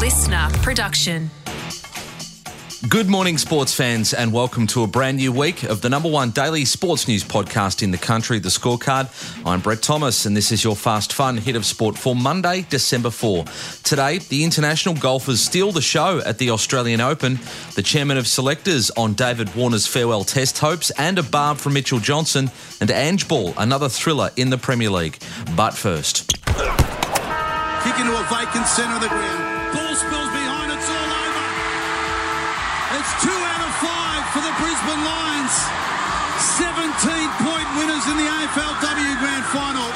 listener production. Good morning, sports fans, and welcome to a brand new week of the number one daily sports news podcast in the country, The Scorecard. I'm Brett Thomas, and this is your fast, fun hit of sport for Monday, December 4. Today, the international golfers steal the show at the Australian Open, the chairman of selectors on David Warner's farewell test hopes, and a barb from Mitchell Johnson, and Ange Ball, another thriller in the Premier League. But first. Kick into a vacant centre of the ground. Ball spills behind, it's all over. It's two out of five for the Brisbane Lions. 17 point winners in the AFLW Grand Final.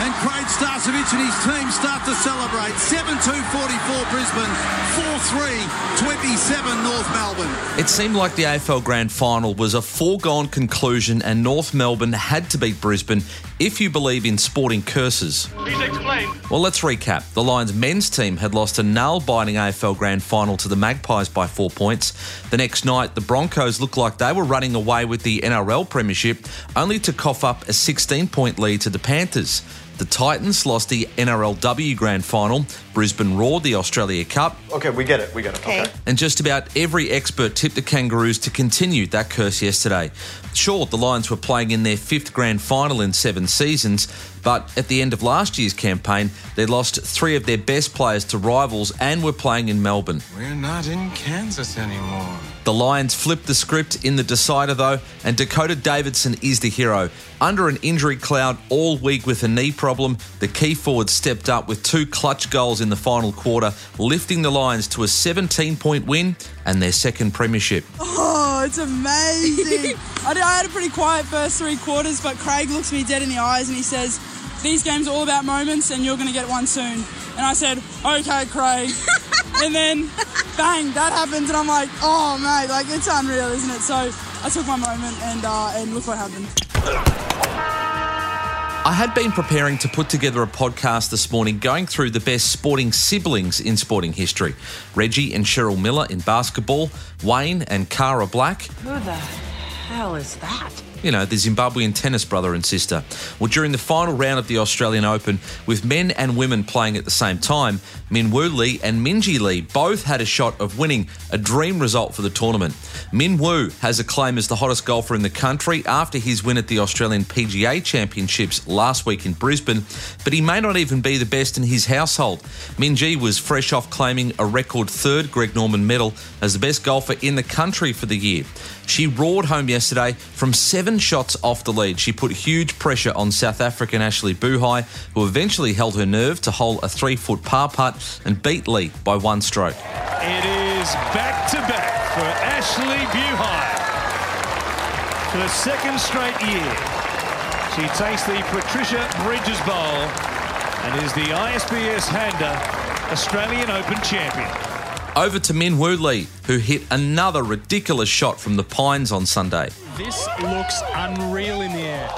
And Craig Starcevich and his team start to celebrate. 7-2-44 Brisbane, 4-3, 27 North Melbourne. It seemed like the AFL Grand Final was a foregone conclusion, and North Melbourne had to beat Brisbane if you believe in sporting curses. Please explain. Well, let's recap. The Lions men's team had lost a nail biting AFL Grand Final to the Magpies by four points. The next night, the Broncos looked like they were running away with the NRL Premiership, only to cough up a 16 point lead to the Panthers. The Titans lost the NRLW Grand Final. Brisbane roared the Australia Cup. Okay, we get it. We get it. Okay. And just about every expert tipped the Kangaroos to continue that curse yesterday. Sure, the Lions were playing in their fifth grand final in seven seasons, but at the end of last year's campaign, they lost three of their best players to rivals and were playing in Melbourne. We're not in Kansas anymore. The Lions flipped the script in the decider, though, and Dakota Davidson is the hero. Under an injury cloud all week with a knee problem, the key forward stepped up with two clutch goals in the final quarter, lifting the Lions to a 17 point win and their second premiership. Oh, it's amazing. I, did, I had a pretty quiet first three quarters, but Craig looks me dead in the eyes and he says, These games are all about moments and you're going to get one soon. And I said, Okay, Craig. and then, bang, that happens, and I'm like, Oh, mate, like it's unreal, isn't it? So I took my moment and, uh, and look what happened. I had been preparing to put together a podcast this morning going through the best sporting siblings in sporting history Reggie and Cheryl Miller in basketball, Wayne and Cara Black. Who the hell is that? You know, the Zimbabwean tennis brother and sister. Well, during the final round of the Australian Open, with men and women playing at the same time, Min Woo Lee and Minjee Lee both had a shot of winning, a dream result for the tournament. Min Woo has a claim as the hottest golfer in the country after his win at the Australian PGA Championships last week in Brisbane, but he may not even be the best in his household. Minjee was fresh off claiming a record third Greg Norman medal as the best golfer in the country for the year. She roared home yesterday from seven shots off the lead. She put huge pressure on South African Ashley Buhai, who eventually held her nerve to hole a three foot par putt and beat Lee by one stroke. It is back to back for Ashley Buhai. For the second straight year, she takes the Patricia Bridges Bowl and is the ISPS Handa Australian Open champion. Over to Min Woo Lee, who hit another ridiculous shot from the Pines on Sunday. This looks unreal in the air.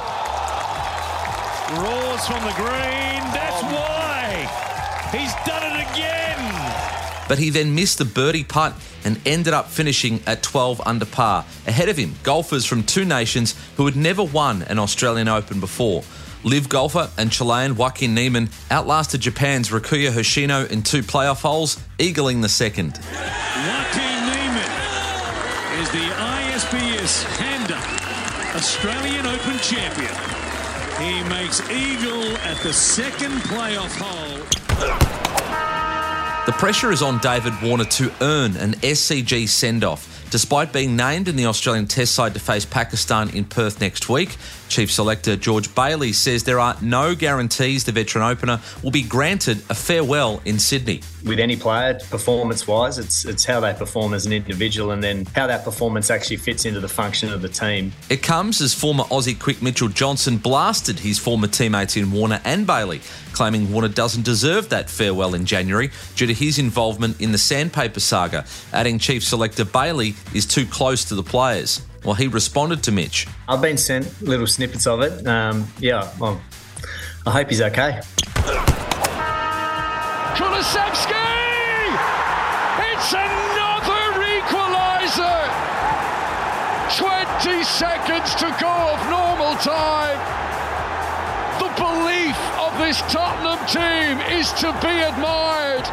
Roars from the green. That's why. He's done it again. But he then missed the birdie putt and ended up finishing at 12 under par. Ahead of him, golfers from two nations who had never won an Australian Open before. LIV golfer and Chilean Joaquin Niemann outlasted Japan's Rikuya Hoshino in two playoff holes, eagling the second. Joaquin Niemann is the ISPS Handa Australian Open champion. He makes eagle at the second playoff hole. The pressure is on David Warner to earn an SCG send off. Despite being named in the Australian Test side to face Pakistan in Perth next week, Chief Selector George Bailey says there are no guarantees the veteran opener will be granted a farewell in Sydney. With any player, performance wise, it's it's how they perform as an individual and then how that performance actually fits into the function of the team. It comes as former Aussie quick Mitchell Johnson blasted his former teammates in Warner and Bailey, claiming Warner doesn't deserve that farewell in January due to his involvement in the sandpaper saga, adding Chief Selector Bailey is too close to the players. Well, he responded to Mitch. I've been sent little snippets of it. Um, yeah, well, I hope he's okay. Kulusevski! It's another equaliser! 20 seconds to go of normal time. The belief of this Tottenham team is to be admired.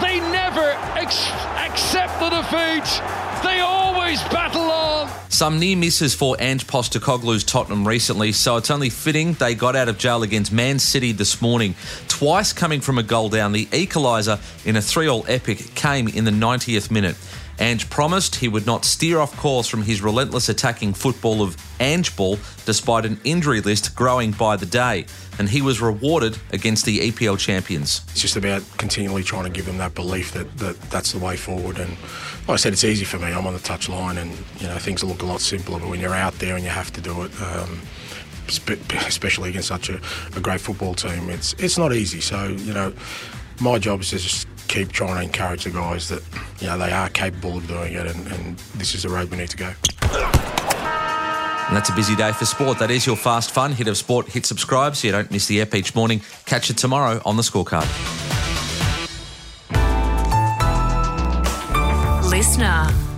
They never ex- accept the defeat. They always battle on. Some near misses for Ange Postecoglou's Tottenham recently, so it's only fitting they got out of jail against Man City this morning. Twice coming from a goal down, the equaliser in a 3 all epic came in the 90th minute. Ange promised he would not steer off course from his relentless attacking football of Ange ball, despite an injury list growing by the day. And he was rewarded against the EPL champions. It's just about continually trying to give them that belief that, that that's the way forward. And like I said, it's easy for me. I'm on the touch line, and you know things look a lot simpler. But when you're out there and you have to do it. Um, especially against such a, a great football team, it's it's not easy. So you know, my job is just keep trying to encourage the guys that you know they are capable of doing it, and, and this is the road we need to go. And that's a busy day for sport. That is your fast fun. Hit of sport, hit subscribe so you don't miss the ep each morning. Catch it tomorrow on the scorecard. Listener.